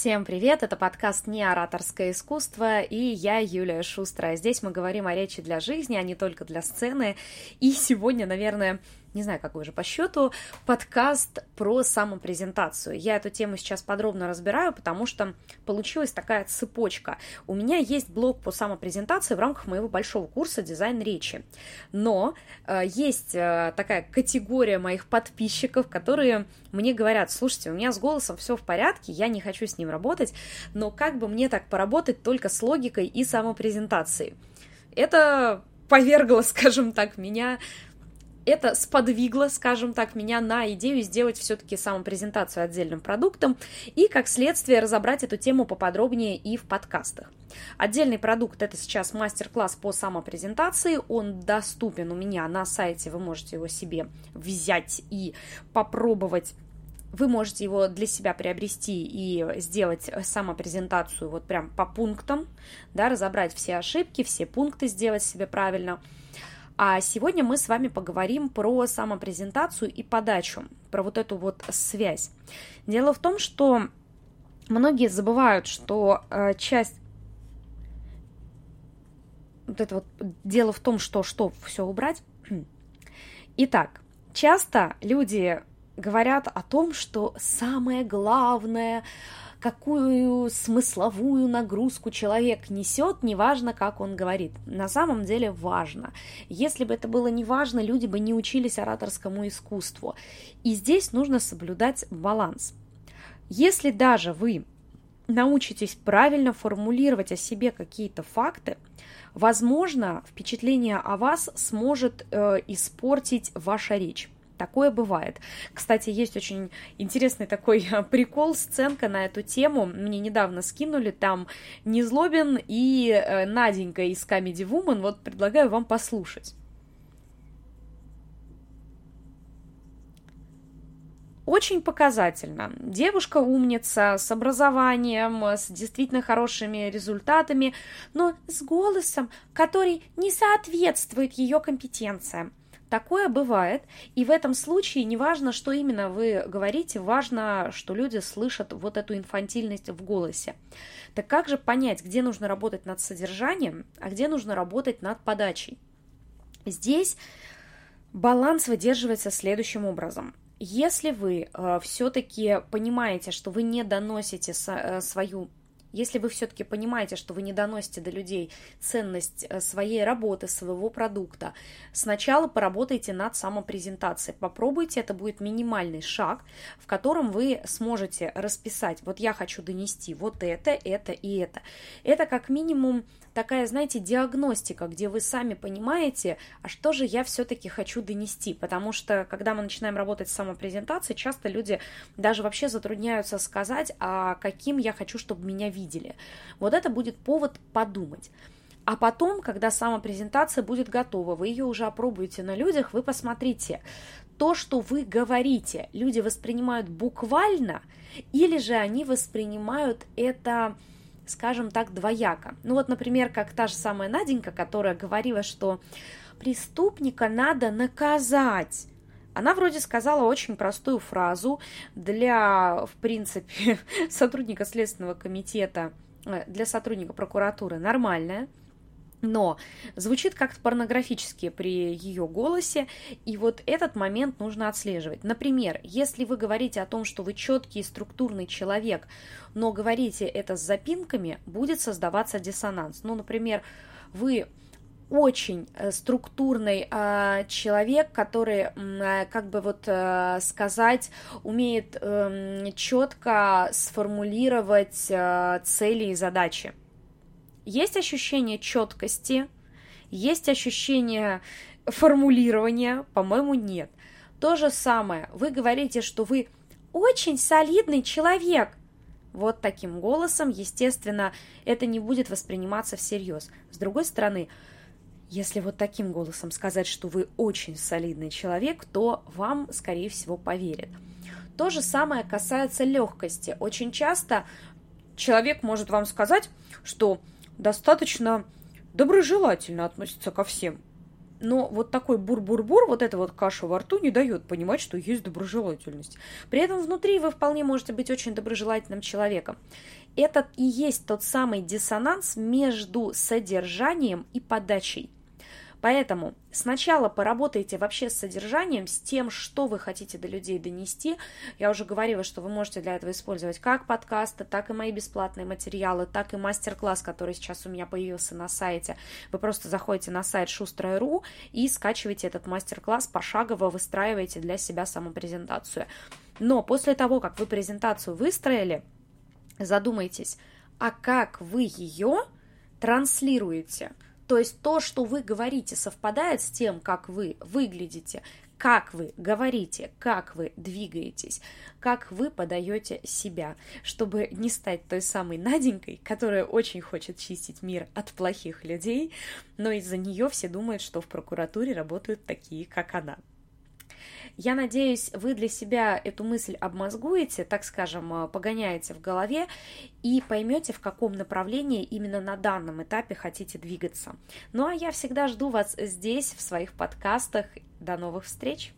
Всем привет! Это подкаст «Не ораторское искусство» и я, Юлия Шустрая. Здесь мы говорим о речи для жизни, а не только для сцены. И сегодня, наверное, не знаю, какой же по счету, подкаст про самопрезентацию. Я эту тему сейчас подробно разбираю, потому что получилась такая цепочка. У меня есть блог по самопрезентации в рамках моего большого курса «Дизайн речи». Но э, есть э, такая категория моих подписчиков, которые мне говорят, слушайте, у меня с голосом все в порядке, я не хочу с ним работать, но как бы мне так поработать только с логикой и самопрезентацией? Это повергло, скажем так, меня это сподвигло, скажем так, меня на идею сделать все-таки самопрезентацию отдельным продуктом и, как следствие, разобрать эту тему поподробнее и в подкастах. Отдельный продукт – это сейчас мастер-класс по самопрезентации, он доступен у меня на сайте, вы можете его себе взять и попробовать. Вы можете его для себя приобрести и сделать самопрезентацию вот прям по пунктам, да, разобрать все ошибки, все пункты сделать себе правильно – а сегодня мы с вами поговорим про самопрезентацию и подачу, про вот эту вот связь. Дело в том, что многие забывают, что э, часть вот это вот дело в том, что что все убрать. Итак, часто люди говорят о том, что самое главное какую смысловую нагрузку человек несет, неважно, как он говорит. На самом деле важно. Если бы это было не важно, люди бы не учились ораторскому искусству. И здесь нужно соблюдать баланс. Если даже вы научитесь правильно формулировать о себе какие-то факты, возможно, впечатление о вас сможет э, испортить ваша речь. Такое бывает. Кстати, есть очень интересный такой прикол, сценка на эту тему. Мне недавно скинули там Незлобин и э, Наденька из Comedy Woman. Вот предлагаю вам послушать. Очень показательно. Девушка умница, с образованием, с действительно хорошими результатами, но с голосом, который не соответствует ее компетенциям. Такое бывает, и в этом случае неважно, что именно вы говорите, важно, что люди слышат вот эту инфантильность в голосе. Так как же понять, где нужно работать над содержанием, а где нужно работать над подачей? Здесь баланс выдерживается следующим образом. Если вы э, все-таки понимаете, что вы не доносите со, э, свою если вы все-таки понимаете, что вы не доносите до людей ценность э, своей работы, своего продукта, сначала поработайте над самопрезентацией. Попробуйте, это будет минимальный шаг, в котором вы сможете расписать, вот я хочу донести вот это, это и это. Это как минимум такая, знаете, диагностика, где вы сами понимаете, а что же я все-таки хочу донести, потому что, когда мы начинаем работать с самопрезентацией, часто люди даже вообще затрудняются сказать, а каким я хочу, чтобы меня видели. Вот это будет повод подумать. А потом, когда самопрезентация будет готова, вы ее уже опробуете на людях, вы посмотрите, то, что вы говорите, люди воспринимают буквально, или же они воспринимают это скажем так, двояко. Ну вот, например, как та же самая Наденька, которая говорила, что преступника надо наказать. Она вроде сказала очень простую фразу для, в принципе, сотрудника Следственного комитета, э, для сотрудника прокуратуры нормальная, но звучит как-то порнографически при ее голосе, и вот этот момент нужно отслеживать. Например, если вы говорите о том, что вы четкий и структурный человек, но говорите это с запинками, будет создаваться диссонанс. Ну, например, вы очень э, структурный э, человек, который, э, как бы вот э, сказать, умеет эм, четко сформулировать э, цели и задачи. Есть ощущение четкости, есть ощущение формулирования, по-моему, нет. То же самое, вы говорите, что вы очень солидный человек. Вот таким голосом, естественно, это не будет восприниматься всерьез. С другой стороны, если вот таким голосом сказать, что вы очень солидный человек, то вам, скорее всего, поверят. То же самое касается легкости. Очень часто человек может вам сказать, что достаточно доброжелательно относится ко всем. но вот такой бур-бур-бур, вот эта вот каша во рту не дает понимать, что есть доброжелательность. При этом внутри вы вполне можете быть очень доброжелательным человеком. Это и есть тот самый диссонанс между содержанием и подачей. Поэтому сначала поработайте вообще с содержанием, с тем, что вы хотите до людей донести. Я уже говорила, что вы можете для этого использовать как подкасты, так и мои бесплатные материалы, так и мастер-класс, который сейчас у меня появился на сайте. Вы просто заходите на сайт шустрая.ру и скачиваете этот мастер-класс, пошагово выстраиваете для себя самопрезентацию. Но после того, как вы презентацию выстроили, задумайтесь, а как вы ее транслируете – то есть то, что вы говорите, совпадает с тем, как вы выглядите, как вы говорите, как вы двигаетесь, как вы подаете себя, чтобы не стать той самой Наденькой, которая очень хочет чистить мир от плохих людей, но из-за нее все думают, что в прокуратуре работают такие, как она. Я надеюсь, вы для себя эту мысль обмозгуете, так скажем, э, погоняете в голове и поймете, в каком направлении именно на данном этапе хотите двигаться. Ну а я всегда жду вас здесь, в своих подкастах. До новых встреч!